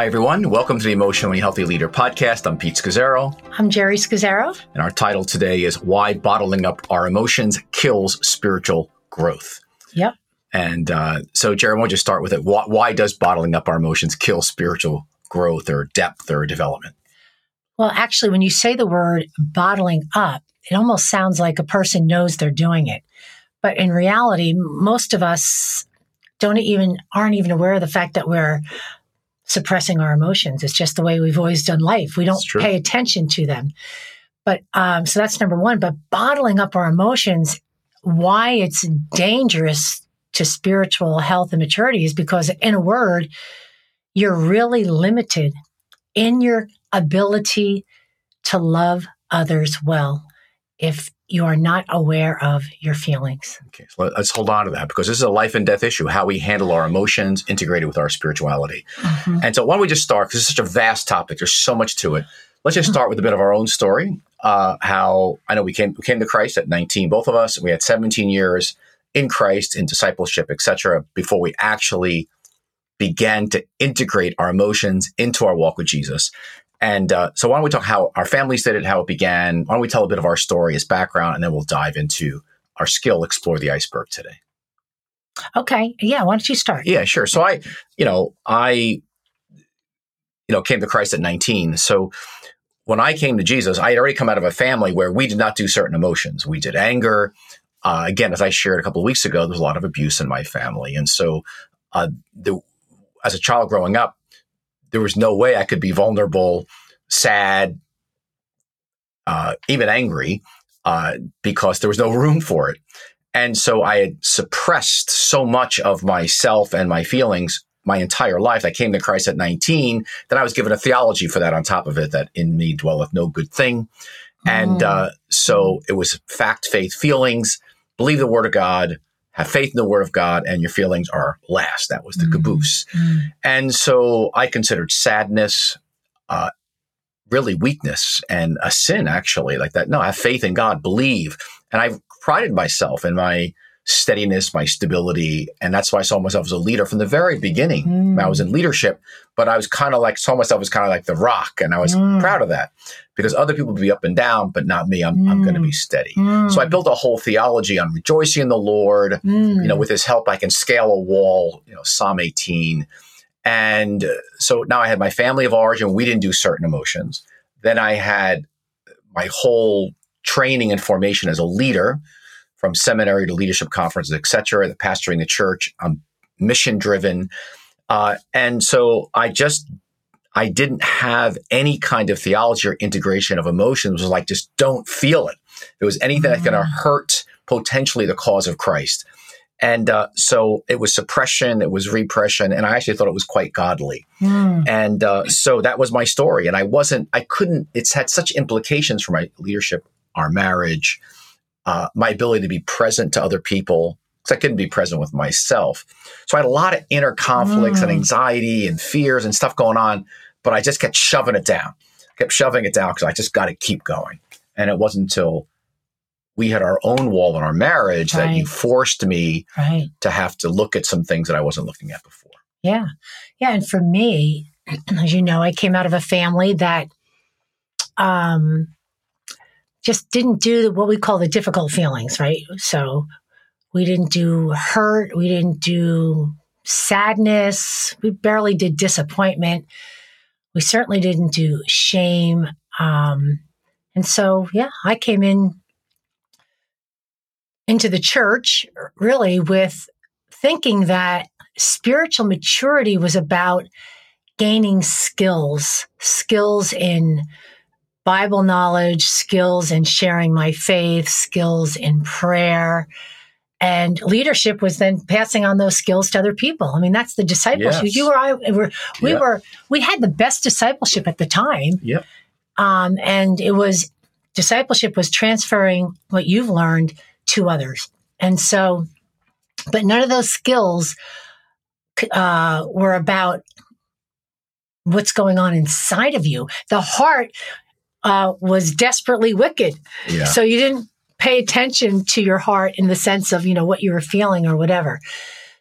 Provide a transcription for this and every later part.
Hi, everyone. Welcome to the Emotionally Healthy Leader podcast. I'm Pete Scazzero. I'm Geri Scazzero. And our title today is Why Bottling Up Our Emotions Kills Spiritual Growth. Yep. And uh, so, Geri, why don't you start with it? Why, why does bottling up our emotions kill spiritual growth or depth or development? Well, actually, when you say the word bottling up, it almost sounds like a person knows they're doing it. But in reality, most of us don't even aren't even aware of the fact that we're suppressing our emotions. It's just the way we've always done life. We don't pay attention to them. But um, so that's number one. But bottling up our emotions, why it's dangerous to spiritual health and maturity is because, in a word, you're really limited in your ability to love others well if you are not aware of your feelings. Okay, so let's hold on to that because this is a life and death issue how we handle our emotions integrated with our spirituality. Mm-hmm. And so, why don't we just start because it's such a vast topic, there's so much to it. Let's just start with a bit of our own story. Uh, how I know we came we came to Christ at 19, both of us. We had 17 years in Christ, in discipleship, etc., before we actually began to integrate our emotions into our walk with Jesus. And uh, so, why don't we talk how our families did it, how it began? Why don't we tell a bit of our story, as background, and then we'll dive into our skill, explore the iceberg today. Okay. Yeah. Why don't you start? Yeah, sure. So I, you know, I, you know, came to Christ at 19. So when I came to Jesus, I had already come out of a family where we did not do certain emotions. We did anger. Uh, again, as I shared a couple of weeks ago, there was a lot of abuse in my family, and so uh, the, as a child growing up, there was no way I could be vulnerable, sad, uh, even angry, uh, because there was no room for it. And so I had suppressed so much of myself and my feelings my entire life. I came to Christ at 19. Then I was given a theology for that on top of it that in me dwelleth no good thing. And mm. uh, so it was fact, faith, feelings, believe the word of God, have faith in the word of God and your feelings are last. That was the mm. caboose. Mm. And so I considered sadness, uh, really weakness and a sin, actually, like that. No, I have faith in God, believe. And I've prided myself in my steadiness, my stability. And that's why I saw myself as a leader from the very beginning. Mm. I was in leadership, but I was kind of like, saw myself as kind of like the rock. And I was mm. proud of that because other people would be up and down, but not me. I'm, mm. I'm going to be steady. Mm. So I built a whole theology on rejoicing in the Lord. You know, mm. with his help, I can scale a wall, you know, Psalm 18. And so now I had my family of origin. We didn't do certain emotions. Then I had my whole training and formation as a leader from seminary to leadership conferences, et cetera, the pastoring the church. I'm mission driven. Uh, and so I just, I didn't have any kind of theology or integration of emotions. It was like, just don't feel it. If it was anything mm-hmm. that's going to hurt potentially the cause of Christ. And uh, so it was suppression, it was repression, and I actually thought it was quite godly. Mm. And uh, so that was my story. And I wasn't, I couldn't, it's had such implications for my leadership, our marriage, uh, my ability to be present to other people because I couldn't be present with myself. So I had a lot of inner conflicts mm. and anxiety and fears and stuff going on, but I just kept shoving it down. I kept shoving it down because I just got to keep going. And it wasn't until we had our own wall in our marriage right. that you forced me right. to have to look at some things that I wasn't looking at before. Yeah. Yeah. And for me, as you know, I came out of a family that um, just didn't do what we call the difficult feelings, right? So we didn't do hurt, we didn't do sadness, we barely did disappointment. We certainly didn't do shame. Um, and so, yeah, I came in into the church really with thinking that spiritual maturity was about gaining skills, skills in Bible knowledge, skills in sharing my faith, skills in prayer. And leadership was then passing on those skills to other people. I mean, that's the discipleship. Yes. You or I were, we yep. were, we had the best discipleship at the time. Yep. Um, and it was, discipleship was transferring what you've learned to others. And so, but none of those skills uh, were about what's going on inside of you. The heart uh, was desperately wicked. Yeah. So you didn't pay attention to your heart in the sense of, you know, what you were feeling or whatever.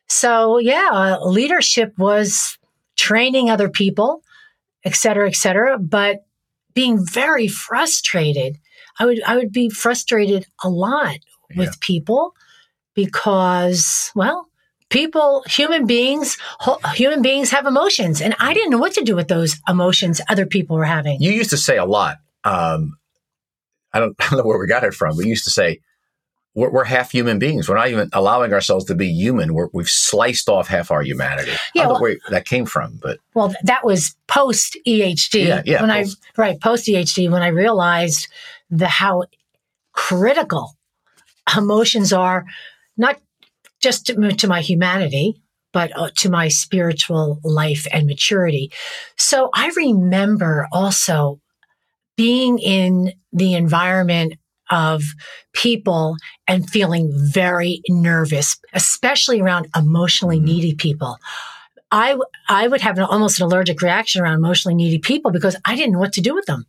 So yeah, uh, leadership was training other people et cetera, et cetera. But being very frustrated, I would I would be frustrated a lot with Yeah. people because, well, people, human beings, human beings have emotions, and I didn't know what to do with those emotions other people were having. You used to say a lot. Um, I don't, I don't know where we got it from, We used to say we're, we're half human beings. We're not even allowing ourselves to be human. We're, we've sliced off half our humanity. Yeah, I don't know well- where that came from, but Well, that was post EHD. Yeah, yeah, When post. I right post EHD, when I realized the how critical emotions are, not just to, to my humanity, but uh, to my spiritual life and maturity. So I remember also being in the environment of people and feeling very nervous, especially around emotionally Mhm. needy people. I, I would have an, almost an allergic reaction around emotionally needy people because I didn't know what to do with them.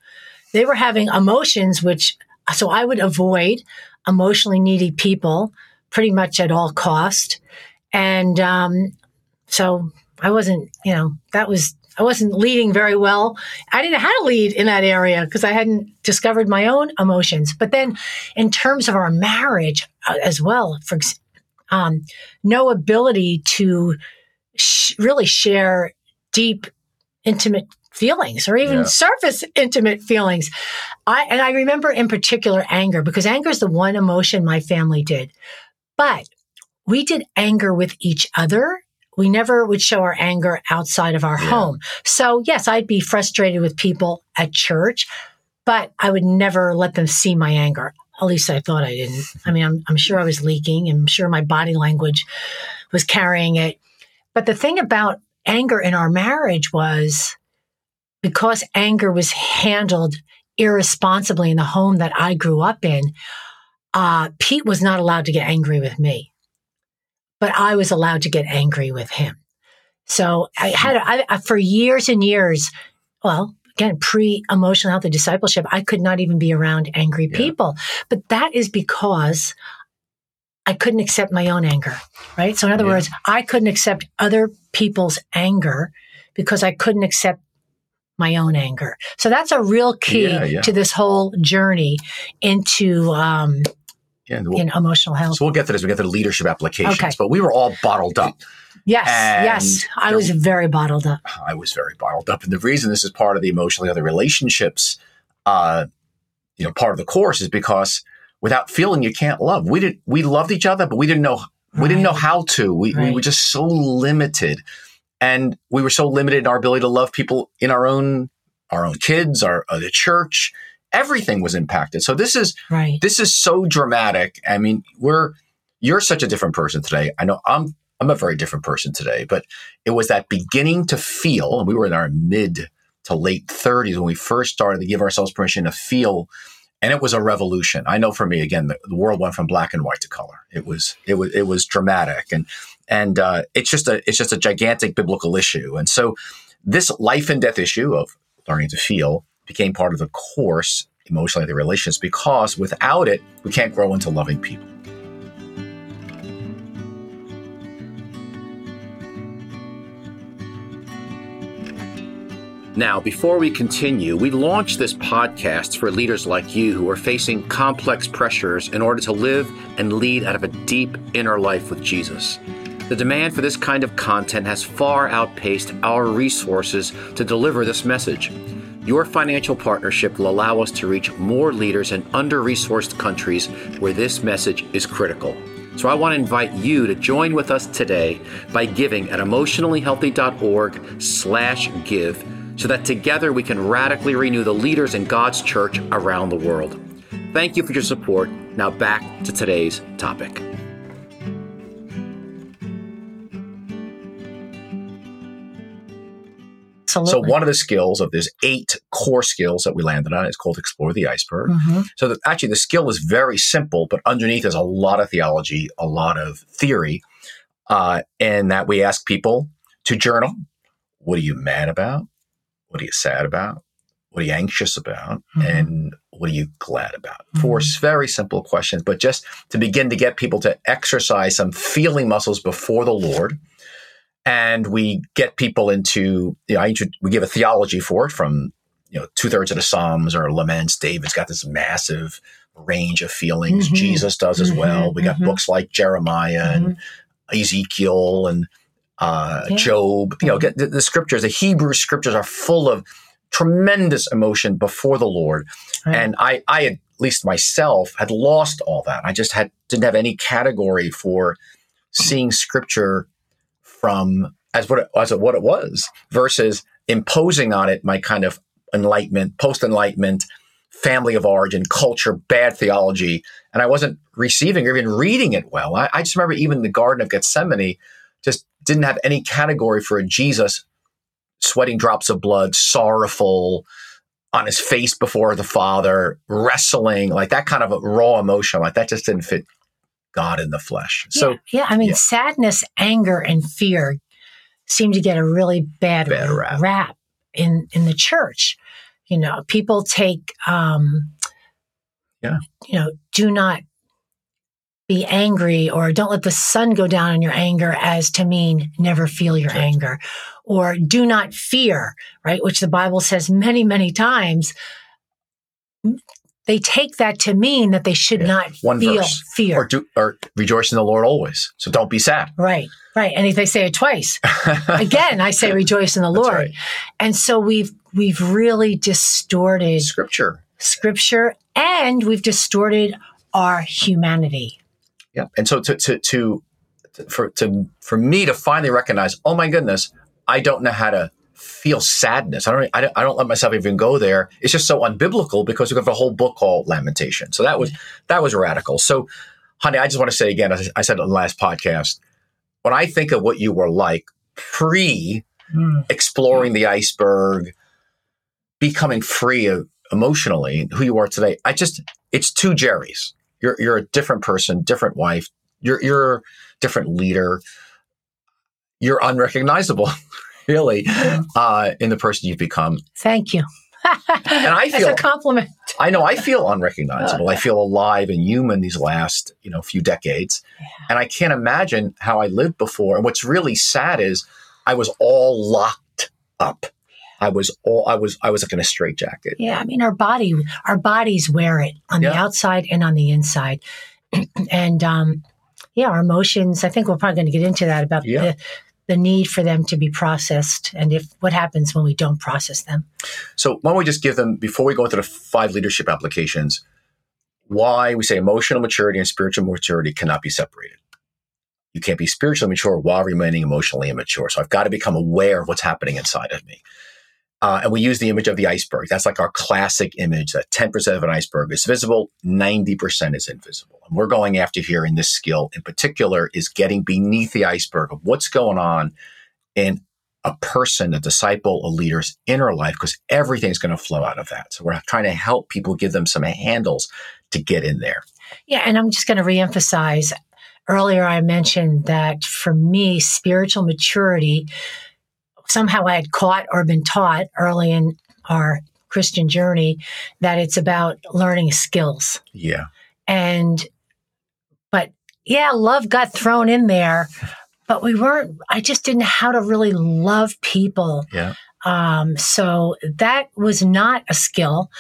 They were having emotions, which, so I would avoid emotionally needy people pretty much at all cost. And, um, so I wasn't, you know, that was, I wasn't leading very well. I didn't know how to lead in that area because I hadn't discovered my own emotions. But then in terms of our marriage uh, as well, for, um, no ability to sh- really share deep, intimate feelings or even Yeah. surface intimate feelings. I, and I remember in particular anger because anger is the one emotion my family did. But we did anger with each other. We never would show our anger outside of our Yeah. home. So yes, I'd be frustrated with people at church, but I would never let them see my anger. At least I thought I didn't. I mean, I'm, I'm sure I was leaking. I'm sure my body language was carrying it. But the thing about anger in our marriage was because anger was handled irresponsibly in the home that I grew up in, uh, Pete was not allowed to get angry with me, but I was allowed to get angry with him. So I had, I, I, for years and years, well, again, pre emotional health and discipleship, I could not even be around angry Yeah. people. But that is because I couldn't accept my own anger, right? So in other Yeah. words, I couldn't accept other people's anger because I couldn't accept my own anger. So that's a real key yeah. to this whole journey into um, yeah. you know, emotional health. So we'll get to this. We get to the leadership applications, Okay. but we were all bottled up. yes, and yes, I was very bottled up. I was very bottled up, and the reason this is part of the emotionally other relationships, uh, you know, part of the course is because without feeling, you can't love. We did. We loved each other, but we didn't know. We didn't know how to. We, we were just so limited, and we were so limited in our ability to love people in our own, our own kids, our uh, the church. Everything was impacted. So this is Right. this is so dramatic. I mean, we're you're such a different person today. I know I'm I'm a very different person today, but it was that beginning to feel, and we were in our mid to late 30s when we first started to give ourselves permission to feel and it was a revolution. I know for me again the, the world went from black and white to color. It was it was it was dramatic and and uh, it's just a it's just a gigantic biblical issue. And so this life and death issue of learning to feel became part of the course emotionally the relations because without it we can't grow into loving people Now, before we continue, we launched this podcast for leaders like you who are facing complex pressures in order to live and lead out of a deep inner life with Jesus. The demand for this kind of content has far outpaced our resources to deliver this message. Your financial partnership will allow us to reach more leaders in under resourced countries where this message is critical. So I want to invite you to join with us today by giving at emotionallyhealthy.org slash give so that together we can radically renew the leaders in God's church around the world. Thank you for your support. Now back to today's topic. So one of the skills of there's eight core skills that we landed on is called explore the iceberg. Mhm. So that actually the skill is very simple, but underneath is a lot of theology, a lot of theory, uh, and that we ask people to journal. What are you mad about? What are you sad about? What are you anxious about? Mhm. And what are you glad about? Four very simple questions, but just to begin to get people to exercise some feeling muscles before the Lord. And we get people into, you know, I, we give a theology for it from, you know, two thirds of the Psalms or laments. David's got this massive range of feelings. Mm-hmm. Jesus does as mm-hmm. well. We got mm-hmm. books like Jeremiah and mm-hmm. Ezekiel and uh, yeah. Job. You know, mm-hmm. the, the, scriptures, the Hebrew scriptures are full of tremendous emotion before the Lord. Right. And I, I had, at least myself, had lost all that. I just had didn't have any category for seeing scripture from as what it, as what it was versus imposing on it my kind of enlightenment, post enlightenment, family of origin, culture, bad theology, and I wasn't receiving or even reading it well. I, I just remember even the Garden of Gethsemane just didn't have any category for a Jesus sweating drops of blood, sorrowful, on his face before the Father, wrestling, like that kind of raw emotion, like that just didn't fit God in the flesh. So yeah, yeah I mean, yeah. sadness, anger, and fear seem to get a really bad, bad rap. rap in in the church. You know, people take, um, yeah, you know, do not be angry or don't let the sun go down on your anger as to mean never feel your right. anger or do not fear, right? Which the Bible says many, many times. They take that to mean that they should yeah. not One feel verse. fear. Or, do, or rejoice in the Lord always. So don't be sad. Right, right. And if they say it twice, again, I say rejoice in the Lord. Right. And so we've we've really distorted scripture. Scripture and we've distorted our humanity. Yeah. And so to, to, to, for, to, for me to finally recognize, oh my goodness, I don't know how to feel sadness. I don't, I don't, I don't let myself even go there. It's just so unbiblical because we have a whole book called Lamentation. So that was, that was radical. So honey, I just want to say again, as I said on the last podcast, when I think of what you were like pre mm. exploring the iceberg, becoming free of emotionally who you are today, I just, it's two Geris. You're you're a different person, different wife. You're you're a different leader. You're unrecognizable, really, uh, in the person you've become. Thank you. and I feel a compliment. I know I feel unrecognizable. I feel alive and human these last you know few decades, yeah. and I can't imagine how I lived before. And what's really sad is I was all locked up. I was all I was I was like in a straitjacket. Yeah, I mean our body our bodies wear it on yeah. the outside and on the inside, and um, yeah, our emotions. I think we're probably going to get into that about yeah. the the need for them to be processed and if what happens when we don't process them. So why don't we just give them before we go into the five leadership applications? Why we say emotional maturity and spiritual maturity cannot be separated. You can't be spiritually mature while remaining emotionally immature. So I've got to become aware of what's happening inside of me. Uh, and we use the image of the iceberg. That's like our classic image that 10% of an iceberg is visible, 90% is invisible. And we're going after here in this skill in particular is getting beneath the iceberg of what's going on in a person, a disciple, a leader's inner life, because everything's going to flow out of that. So we're trying to help people give them some handles to get in there. Yeah. And I'm just going to reemphasize earlier, I mentioned that for me, spiritual maturity somehow I had caught or been taught early in our Christian journey that it's about learning skills. Yeah. And, but yeah, love got thrown in there, but we weren't, I just didn't know how to really love people. Yeah. Um, so that was not a skill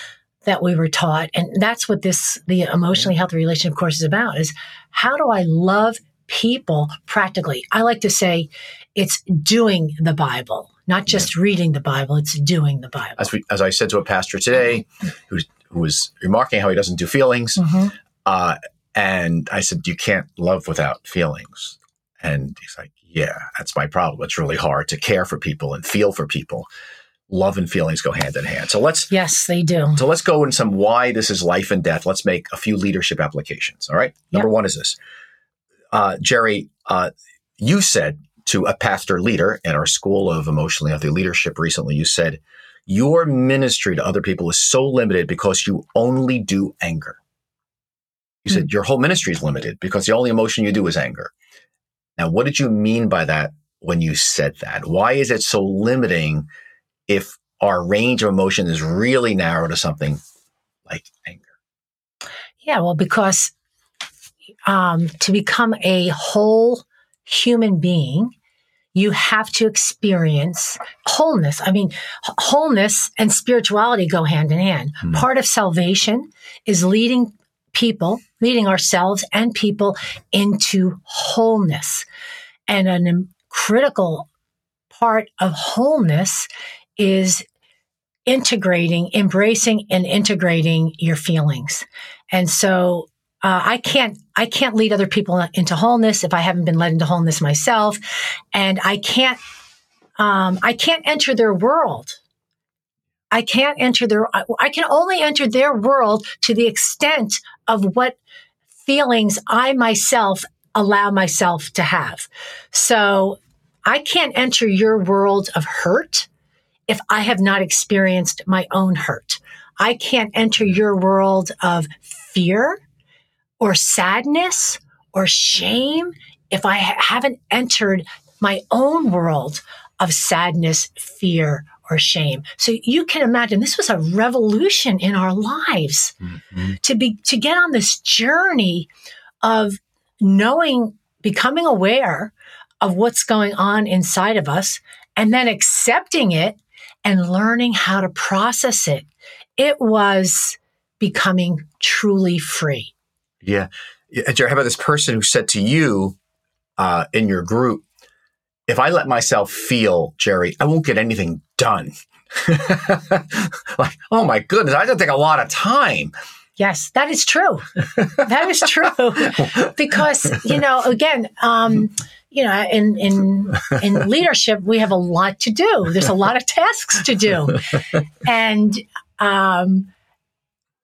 that we were taught. And that's what this, the emotionally healthy relationship course is about is how do I love people practically? I like to say it's doing the Bible, not just yeah. reading the Bible. It's doing the Bible. As, we, as I said to a pastor today, who, who was remarking how he doesn't do feelings, mm-hmm. uh, and I said, "You can't love without feelings." And he's like, "Yeah, that's my problem. It's really hard to care for people and feel for people." Love and feelings go hand in hand. So let's yes, they do. So let's go in some why this is life and death. Let's make a few leadership applications. All right. Number yep. one is this, uh, Geri. Uh, you said to a pastor leader at our School of Emotionally Healthy Leadership recently. You said, Your ministry to other people is so limited because you only do anger. You mm said, Your whole ministry is limited because the only emotion you do is anger. Now, what did you mean by that when you said that? Why is it so limiting if our range of emotion is really narrow to something like anger? Yeah, well, because um, to become a whole human being, you have to experience wholeness. I mean, wholeness and spirituality go hand in hand. Mm. Part of salvation is leading people, leading ourselves and people into wholeness. And a critical part of wholeness is integrating, embracing and integrating your feelings. And so uh, I can't I can't lead other people into wholeness if I haven't been led into wholeness myself, and I can't um, I can't enter their world. I can't enter their I can only enter their world to the extent of what feelings I myself allow myself to have. So I can't enter your world of hurt if I have not experienced my own hurt. I can't enter your world of fear or sadness or shame if I ha- haven't entered my own world of sadness, fear, or shame. So you can imagine this was a revolution in our lives mm-hmm. to be, to get on this journey of knowing, becoming aware of what's going on inside of us and then accepting it and learning how to process it. It was becoming truly free. Yeah. And Geri, how about this person who said to you uh, in your group, if I let myself feel, Geri, I won't get anything done. like, oh my goodness, I just take a lot of time. Yes, that is true. that is true. because, you know, again, um, you know, in in in leadership, we have a lot to do. There's a lot of tasks to do, and um,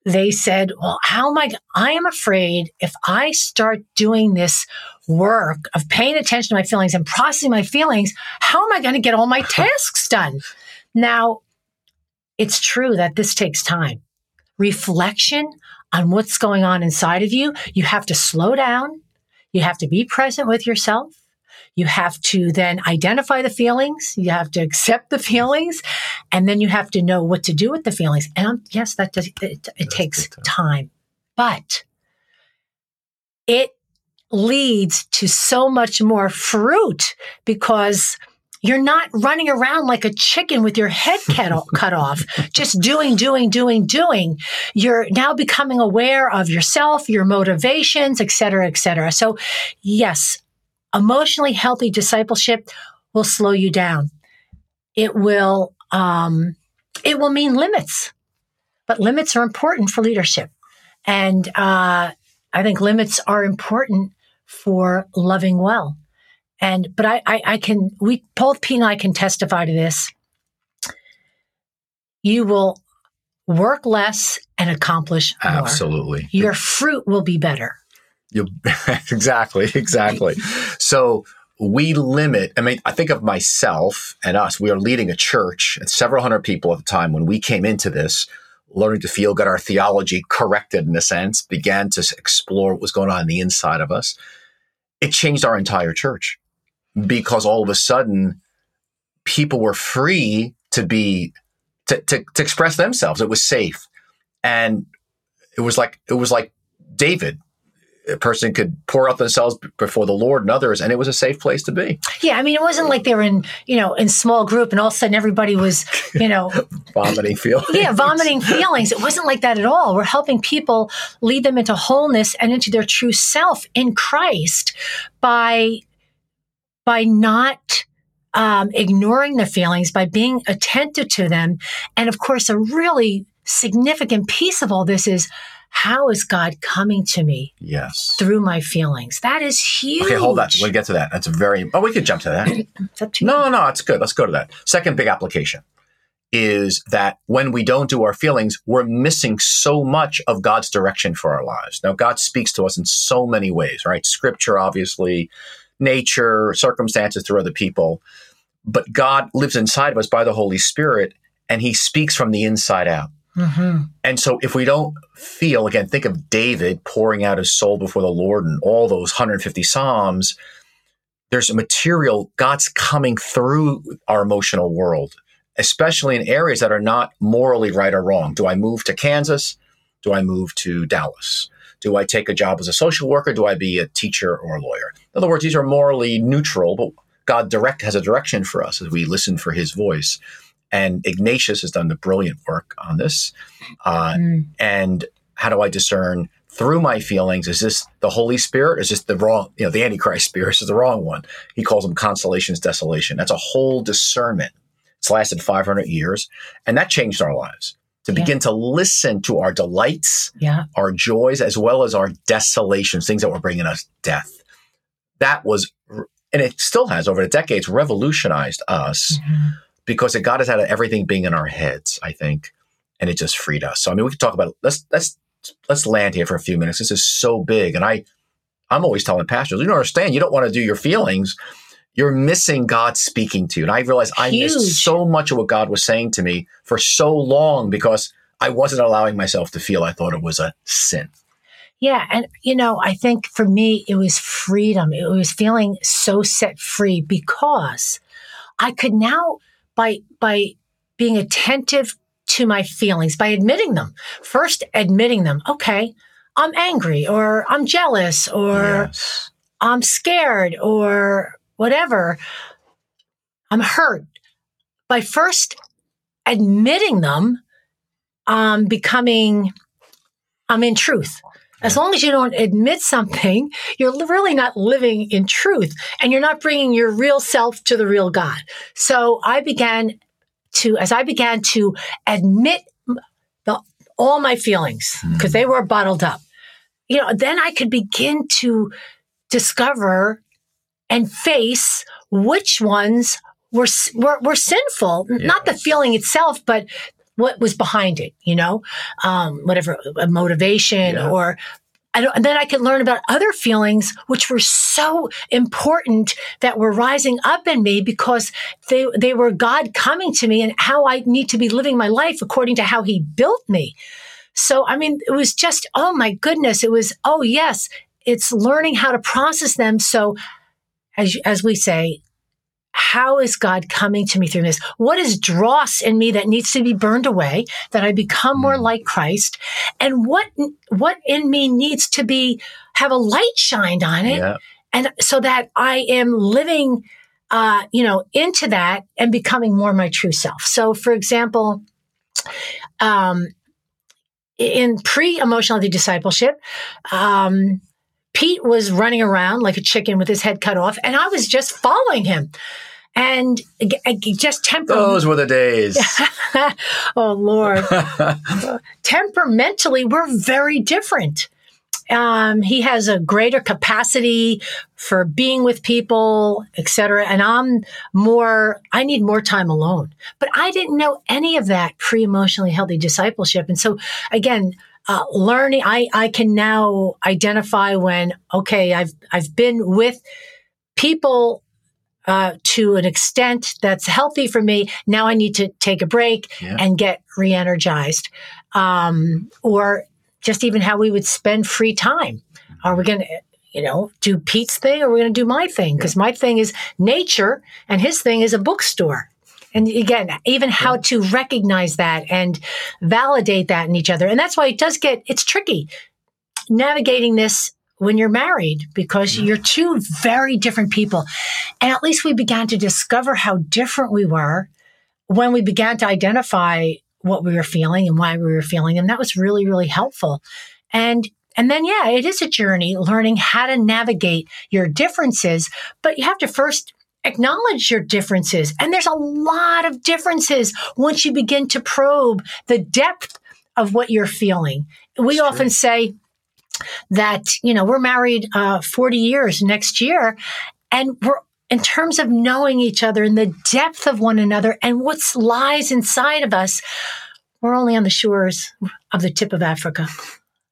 they said, well, how am I? I am afraid if I start doing this work of paying attention to my feelings and processing my feelings, how am I going to get all my tasks done? Now, it's true that this takes time. Reflection on what's going on inside of you. You have to slow down. You have to be present with yourself. You have to then identify the feelings. You have to accept the feelings, and then you have to know what to do with the feelings. And yes, that does, it, it takes time. time, but it leads to so much more fruit because you're not running around like a chicken with your head cut off, just doing, doing, doing, doing. You're now becoming aware of yourself, your motivations, et cetera, et cetera. So yes, emotionally healthy discipleship will slow you down. It will, um, it will mean limits, but limits are important for leadership. And, uh, I think limits are important for loving well. And, but I, I, I can, we, both Pete and I can testify to this. You will work less and accomplish more. Absolutely. Your fruit will be better. You exactly, exactly. so we limit. I mean, I think of myself and us. We are leading a church, and several hundred people at the time when we came into this, learning to feel, got our theology corrected in a sense, began to explore what was going on in the inside of us. It changed our entire church because all of a sudden, people were free to be to, to, to express themselves. It was safe, and it was like it was like David a person could pour out themselves before the Lord and others, and it was a safe place to be. Yeah, I mean, it wasn't like they were in, you know, in small group, and all of a sudden everybody was, you know, vomiting feelings. Yeah, vomiting feelings. It wasn't like that at all. We're helping people lead them into wholeness and into their true self in Christ by by not um, ignoring the feelings, by being attentive to them, and of course, a really significant piece of all this is how is God coming to me? Yes. Through my feelings. That is huge. Okay, hold on. We'll get to that. That's very, oh, we could jump to that. it's up to you. No, no, it's good. Let's go to that. Second big application is that when we don't do our feelings, we're missing so much of God's direction for our lives. Now, God speaks to us in so many ways, right? Scripture, obviously, nature, circumstances through other people. But God lives inside of us by the Holy Spirit, and He speaks from the inside out. Mm-hmm. And so if we don't feel, again, think of David pouring out his soul before the Lord and all those 150 Psalms. There's material, God's coming through our emotional world, especially in areas that are not morally right or wrong. Do I move to Kansas? Do I move to Dallas? Do I take a job as a social worker? Do I be a teacher or a lawyer? In other words, these are morally neutral, but God direct has a direction for us as we listen for His voice. And Ignatius has done the brilliant work on this. Uh, mm. And how do I discern through my feelings? Is this the Holy Spirit? Is this the wrong, you know, the Antichrist spirit is the wrong one? He calls them consolations, desolation. That's a whole discernment. It's lasted 500 years, and that changed our lives to yeah. begin to listen to our delights, yeah. our joys, as well as our desolations, things that were bringing us death. That was, and it still has over the decades, revolutionized us mm-hmm. Because it got us out of everything being in our heads, I think, and it just freed us. So, I mean, we could talk about, let's, let's, let's land here for a few minutes. This is so big. And I, I'm always telling pastors, you don't understand. You don't want to do your feelings you're missing God speaking to you. And I realized I missed so much of what God was saying to me for so long because I wasn't allowing myself to feel I thought it was a sin. Yeah. And, you know, I think for me, it was freedom. It was feeling so set free because I could now, by, by being attentive to my feelings, by admitting them, first admitting them, okay, I'm angry or I'm jealous or yes. I'm scared or whatever, I'm hurt. By first admitting them, I'm becoming, I'm in truth. As long as you don't admit something, you're really not living in truth and you're not bringing your real self to the real God. So I began to, as I began to admit the, all my feelings because hmm. they were bottled up, you know, then I could begin to discover and face which ones were, were, were sinful. Yes. Not the feeling itself, but what was behind it, you know, um, whatever motivation yeah. or and then I could learn about other feelings, which were so important that were rising up in me because they, they were God coming to me and how I need to be living my life according to how he built me. So, I mean, it was just, oh my goodness. It was, oh yes, it's learning how to process them. So as, as we say, how is God coming to me through this? What is dross in me that needs to be burned away, that I become more hmm. like Christ? And what, what in me needs to be, have a light shined on it? Yeah. And so that I am living, uh, you know, into that and becoming more my true self. So for example, um, in pre-emotional discipleship, um, Pete was running around like a chicken with his head cut off, and I was just following him. And just temper. Those were the days. oh Lord. Temperamentally, we're very different. Um, he has a greater capacity for being with people, etc. And I'm more, I need more time alone. But I didn't know any of that pre emotionally healthy discipleship. And so again, uh, learning, I, I can now identify when, okay, I've, I've been with people uh, to an extent that's healthy for me. Now I need to take a break yeah. and get re-energized. Um, or just even how we would spend free time. Are we going to, you know, do Pete's thing or we're we going to do my thing? Because my thing is nature and his thing is a bookstore. And again, even how to recognize that and validate that in each other. And that's why it does get, it's tricky navigating this when you're married because you're two very different people. And at least we began to discover how different we were when we began to identify what we were feeling and why we were feeling. And that was really, really helpful. And and then, yeah, it is a journey learning how to navigate your differences, but you have to first acknowledge your differences. And there's a lot of differences once you begin to probe the depth of what you're feeling. We That's often true. say that, you know, we're married uh, 40 years next year and we're in terms of knowing each other and the depth of one another and what lies inside of us, we're only on the shores of the tip of Africa.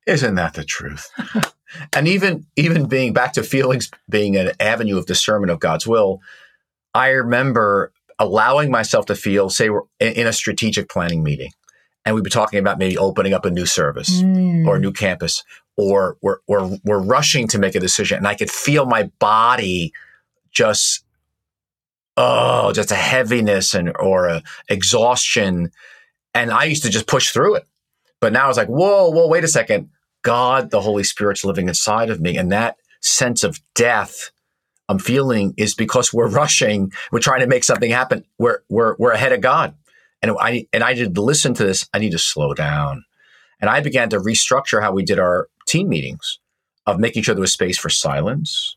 Isn't that the truth? and even even being back to feelings being an avenue of discernment of God's will, I remember allowing myself to feel, say, we're in a strategic planning meeting, and we'd be talking about maybe opening up a new service mm. or a new campus, or we're, we're, we're rushing to make a decision, and I could feel my body just, oh, just a heaviness and or a exhaustion, and I used to just push through it. But now it's like, whoa, whoa, wait a second. God, the Holy Spirit's living inside of me, and that sense of death I'm feeling is because we're rushing, we're trying to make something happen. We're we're we're ahead of God. And I and I did listen to this, I need to slow down. And I began to restructure how we did our team meetings of making sure there was space for silence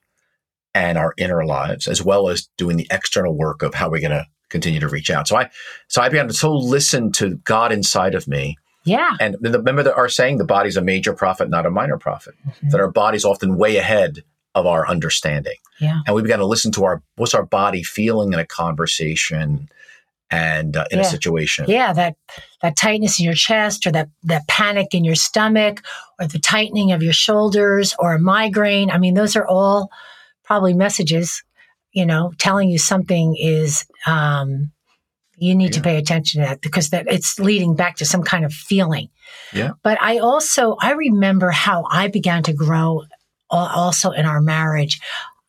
and our inner lives, as well as doing the external work of how we're going to continue to reach out. So I, so I began to so listen to God inside of me. Yeah. And remember the, our saying, the body's a major prophet, not a minor prophet. Mm-hmm. That our body's often way ahead of our understanding. Yeah. And we began to listen to our what's our body feeling in a conversation and uh, in yeah. a situation. Yeah, that that tightness in your chest, or that that panic in your stomach, or the tightening of your shoulders, or a migraine. I mean, those are all probably messages, you know, telling you something is. Um, you need yeah. to pay attention to that because that it's leading back to some kind of feeling. Yeah. But I also I remember how I began to grow also in our marriage.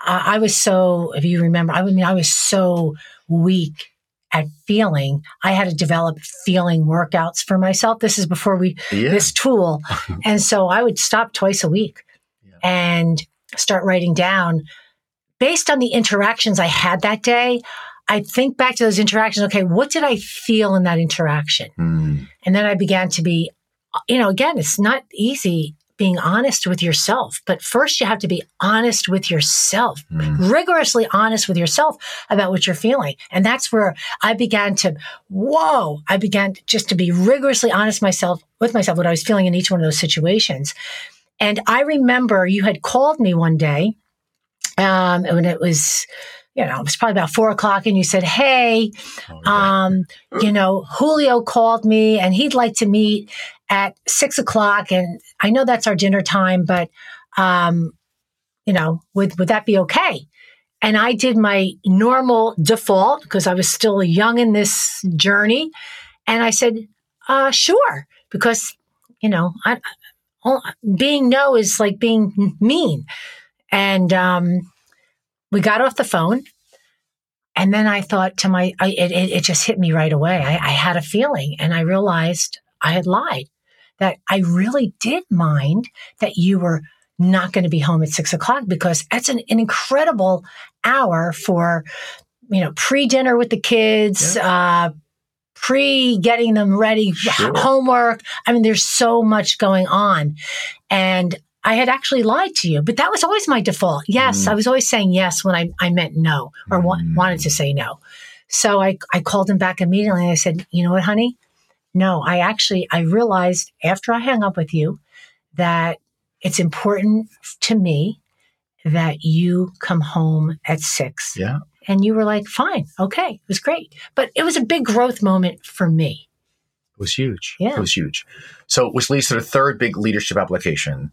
I, I was so, if you remember, I mean, I was so weak at feeling. I had to develop feeling workouts for myself. This is before we, yeah. this tool. and so I would stop twice a week yeah. and start writing down based on the interactions I had that day. I think back to those interactions. Okay, what did I feel in that interaction? Mm. And then I began to be, you know, again, it's not easy being honest with yourself. But first, you have to be honest with yourself, mm. rigorously honest with yourself about what you're feeling. And that's where I began to, whoa, I began just to be rigorously honest myself with myself, what I was feeling in each one of those situations. And I remember you had called me one day, um, when it was, you know, it was probably about four o'clock, and you said, "Hey, oh, yeah. um, you know, Julio called me, and he'd like to meet at six o'clock, and I know that's our dinner time, but, um, you know, would would that be okay?" And I did my normal default because I was still young in this journey, and I said, uh, "Sure," because you know, I, being no is like being mean, and um, we got off the phone. And then I thought to my, I, it, it, just hit me right away. I, I had a feeling and I realized I had lied that I really did mind that you were not going to be home at six o'clock because that's an, an incredible hour for, you know, pre dinner with the kids, yeah. uh, pre getting them ready, sure. homework. I mean, there's so much going on. And I had actually lied to you, but that was always my default. Yes, mm. I was always saying yes when I, I meant no or mm. wanted to say no. So I, I called him back immediately and I said, you know what, honey? No, I actually, I realized after I hung up with you that it's important to me that you come home at six. Yeah. And you were like, fine, okay, it was great. But it was a big growth moment for me. It was huge. Yeah. It was huge. So, which leads to the third big leadership application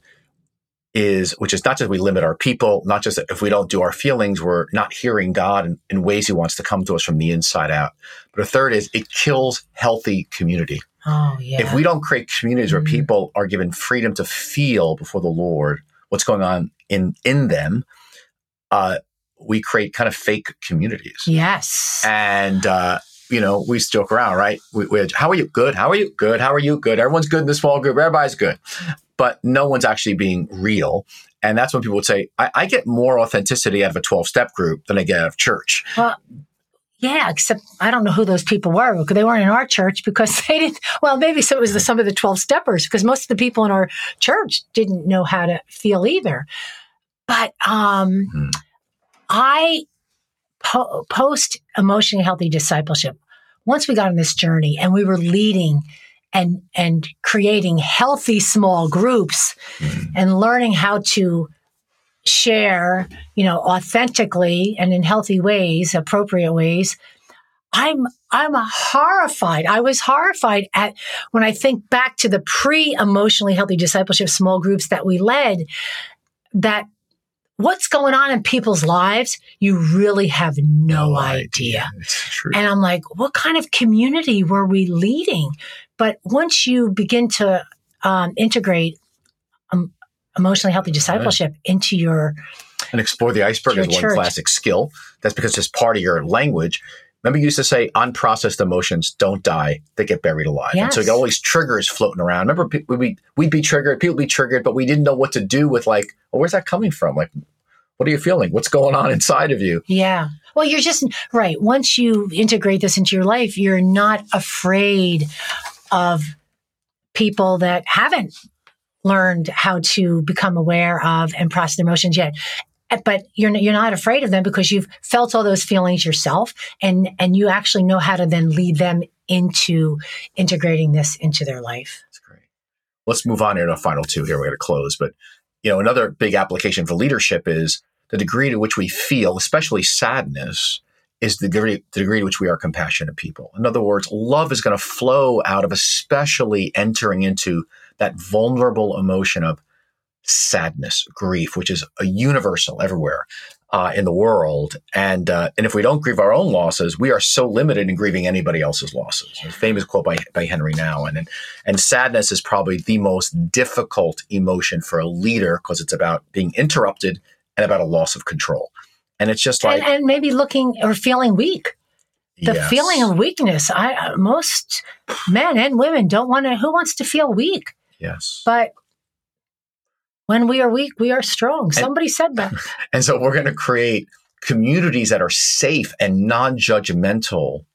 is, which is not just we limit our people, not just if we don't do our feelings, we're not hearing God in, in ways He wants to come to us from the inside out. But a third is it kills healthy community. Oh, yeah. If we don't create communities mm-hmm. where people are given freedom to feel before the Lord what's going on in in them, uh, we create kind of fake communities. Yes. And uh, you know, we joke around, right? We, we, how are you? Good. How are you? Good. How are you? Good. Everyone's good in the small group. Everybody's good but no one's actually being real. And that's when people would say, I, I get more authenticity out of a 12 step group than I get out of church. Well, yeah, except I don't know who those people were because they weren't in our church because they didn't. Well, maybe so it was the, some of the 12 steppers because most of the people in our church didn't know how to feel either. But um, hmm. I po- post emotionally healthy discipleship. Once we got on this journey and we were leading and and creating healthy small groups mm. and learning how to share, you know, authentically and in healthy ways, appropriate ways. I'm I'm horrified. I was horrified at when I think back to the pre-emotionally healthy discipleship small groups that we led that what's going on in people's lives, you really have no, no idea. idea. And I'm like, what kind of community were we leading? But once you begin to um, integrate um, emotionally healthy discipleship right. into your and explore the iceberg is one classic skill. That's because it's part of your language. Remember, you used to say unprocessed emotions don't die; they get buried alive. Yes. And so you got all these triggers floating around. Remember, we we'd be triggered, people be triggered, but we didn't know what to do with like, well, where's that coming from? Like, What are you feeling? What's going on inside of you? Yeah. Well, you're just right. Once you integrate this into your life, you're not afraid of people that haven't learned how to become aware of and process emotions yet Eh, but you're you're not afraid of them because you've felt all those feelings yourself and and you actually know how to then lead them into integrating this into their life. That's great. Let's move on to the final two here. We're going to close but you know another big application for leadership is the degree to which we feel especially sadness is the degree, the degree to which we are compassionate people. In other words love is going to flow out of especially entering into that vulnerable emotion of sadness, grief, which is a universal everywhere uh, in the world. And uh, and if we don't grieve our own losses, we are so limited in grieving anybody else's losses. A famous quote by, by Henri Nouwen. And, and sadness is probably the most difficult emotion for a leader because it's about being interrupted and about a loss of control. And it's just like. And, and maybe looking or feeling weak. The yes. feeling of weakness. I most men and women don't want to. Who wants to feel weak? Yes. But when we are weak, we are strong. Somebody and, said that. And so we're going to create communities that are safe and non judgmental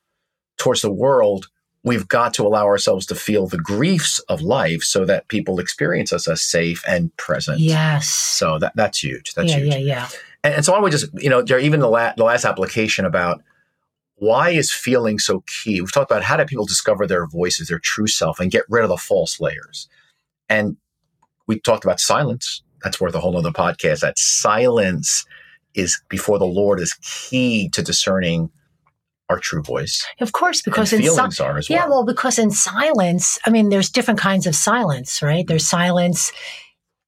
towards the world. We've got to allow ourselves to feel the griefs of life so that people experience us as safe and present. Yes. So that, that's huge. That's yeah, huge. Yeah, yeah, and, and so I would just, you know, even the, la- the last application about why is feeling so key? We've talked about how do people discover their voices, their true self, and get rid of the false layers. And we talked about silence. That's worth a whole other podcast. That silence is before the Lord is key to discerning our true voice. Of course, because and in feelings si- are as well. Yeah, well, because in silence, I mean, there's different kinds of silence, right? There's silence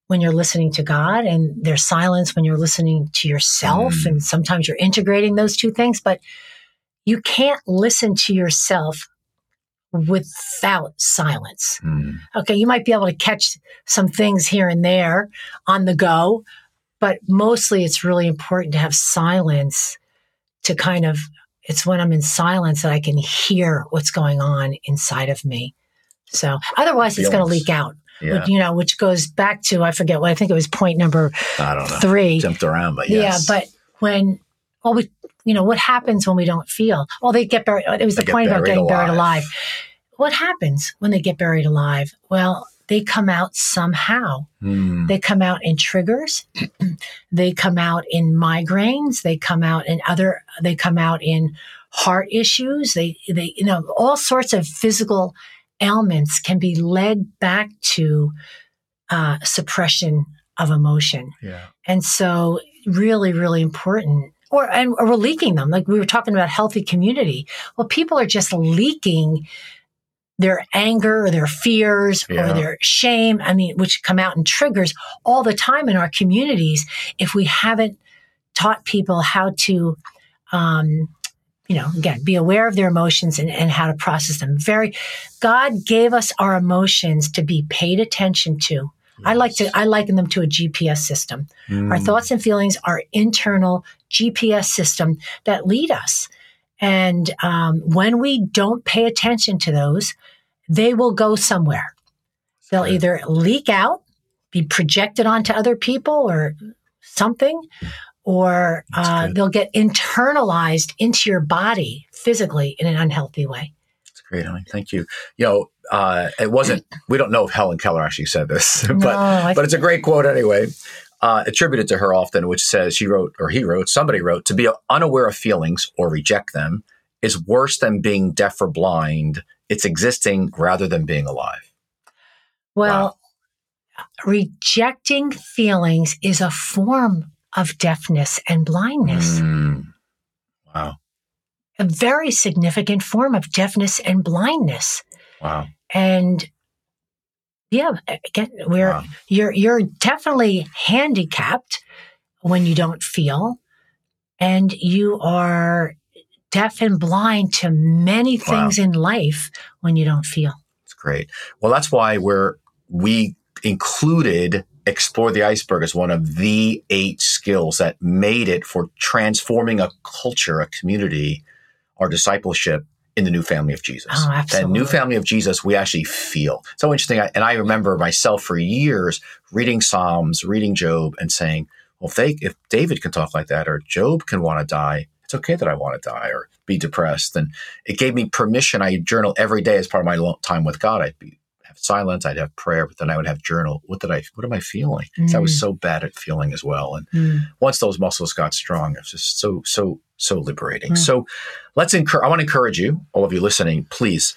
when you're listening to God, and there's silence when you're listening to yourself, mm. and sometimes you're integrating those two things. But you can't listen to yourself without silence. Mm. Okay, you might be able to catch some things here and there on the go, but mostly it's really important to have silence to kind of, it's when I'm in silence that I can hear what's going on inside of me. So otherwise, it's going to leak out. Yeah. Which, you know, which goes back to I forget what I think it was point number I don't know three. Jumped around, but yes. yeah. But when well, we you know what happens when we don't feel? Well, they get buried. It was they the point about getting alive. buried alive what happens when they get buried alive? Well, they come out somehow. Mm. They come out in triggers. they come out in migraines. They come out in other, they come out in heart issues. They, they, you know, all sorts of physical ailments can be led back to uh, suppression of emotion. Yeah. And so really, really important. Or, and or we're leaking them. Like we were talking about healthy community. Well, people are just leaking their anger or their fears yeah. or their shame, I mean, which come out in triggers all the time in our communities if we haven't taught people how to, um, you know, again, be aware of their emotions and, and how to process them. Very, God gave us our emotions to be paid attention to. Yes. I like to, I liken them to a GPS system. Mm. Our thoughts and feelings are internal GPS system that lead us. And um, when we don't pay attention to those, they will go somewhere. They'll either leak out, be projected onto other people or something, or uh, they'll get internalized into your body physically in an unhealthy way. That's great, honey. Thank you. You know, uh, it wasn't, we don't know if Helen Keller actually said this, but, no, but it's a great quote anyway. Uh, attributed to her often, which says she wrote or he wrote, somebody wrote, to be unaware of feelings or reject them is worse than being deaf or blind. It's existing rather than being alive. Well, wow. rejecting feelings is a form of deafness and blindness. Mm. Wow. A very significant form of deafness and blindness. Wow. And yeah, again, we're wow. you're you're definitely handicapped when you don't feel, and you are deaf and blind to many things wow. in life when you don't feel. It's great. Well, that's why we're we included explore the iceberg as one of the eight skills that made it for transforming a culture, a community, our discipleship in the new family of Jesus. Oh, absolutely. That new family of Jesus, we actually feel. So interesting. And I remember myself for years reading Psalms, reading Job, and saying, well, if they, if David can talk like that, or Job can want to die, it's okay that I want to die or be depressed. And it gave me permission. I journal every day as part of my time with God. I'd be have silence, I'd have prayer, but then I would have journal. What did I? What am I feeling? Mm. I was mm. so bad at feeling as well. And mm. once those muscles got strong, it was just so so so liberating. Mm. So let's encourage. I want to encourage you, all of you listening, please.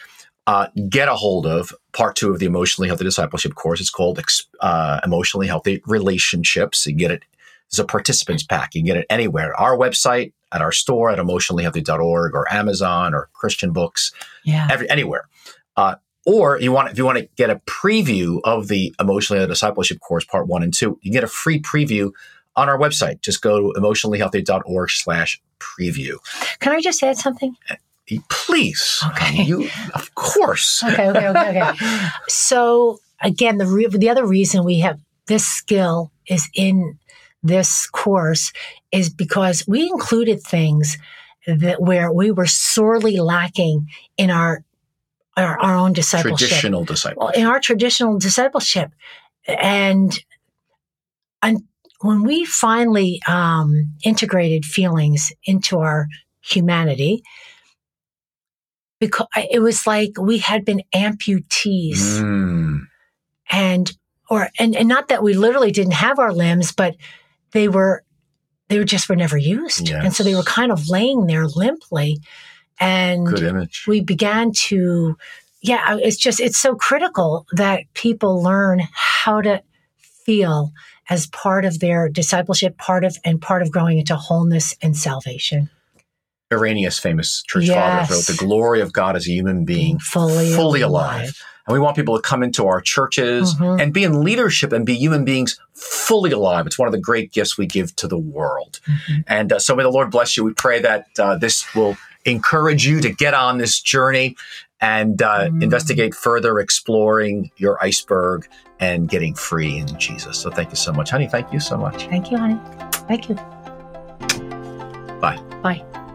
Uh, get a hold of part two of the emotionally healthy discipleship course. It's called uh, Emotionally Healthy Relationships. You get it as a participants pack. You can get it anywhere. Our website, at our store at emotionallyhealthy.org or Amazon or Christian books, yeah. every, anywhere. Uh, or you want if you want to get a preview of the emotionally healthy discipleship course part one and two, you get a free preview on our website. Just go to emotionallyhealthy.org slash preview. Can I just add something? Uh, please. Okay. You, of course. okay, okay, okay, okay. so again, the re- the other reason we have this skill is in this course is because we included things that where we were sorely lacking in our our, our own discipleship. Traditional discipleship. In our traditional discipleship. And, and when we finally um, integrated feelings into our humanity, because it was like we had been amputees. Mm. And or and, and not that we literally didn't have our limbs, but they were they were just were never used. Yes. And so they were kind of laying there limply. And Good image. we began to, yeah, it's just, it's so critical that people learn how to feel as part of their discipleship, part of, and part of growing into wholeness and salvation. Irenaeus, famous church yes. father, wrote, The glory of God as a human being, fully, fully alive. alive. And we want people to come into our churches mm-hmm. and be in leadership and be human beings fully alive. It's one of the great gifts we give to the world. Mm-hmm. And uh, so may the Lord bless you. We pray that uh, this will encourage you to get on this journey and uh, mm. investigate further exploring your iceberg and getting free in Jesus. So thank you so much, honey. Thank you so much. Thank you, honey. Thank you. Bye. Bye.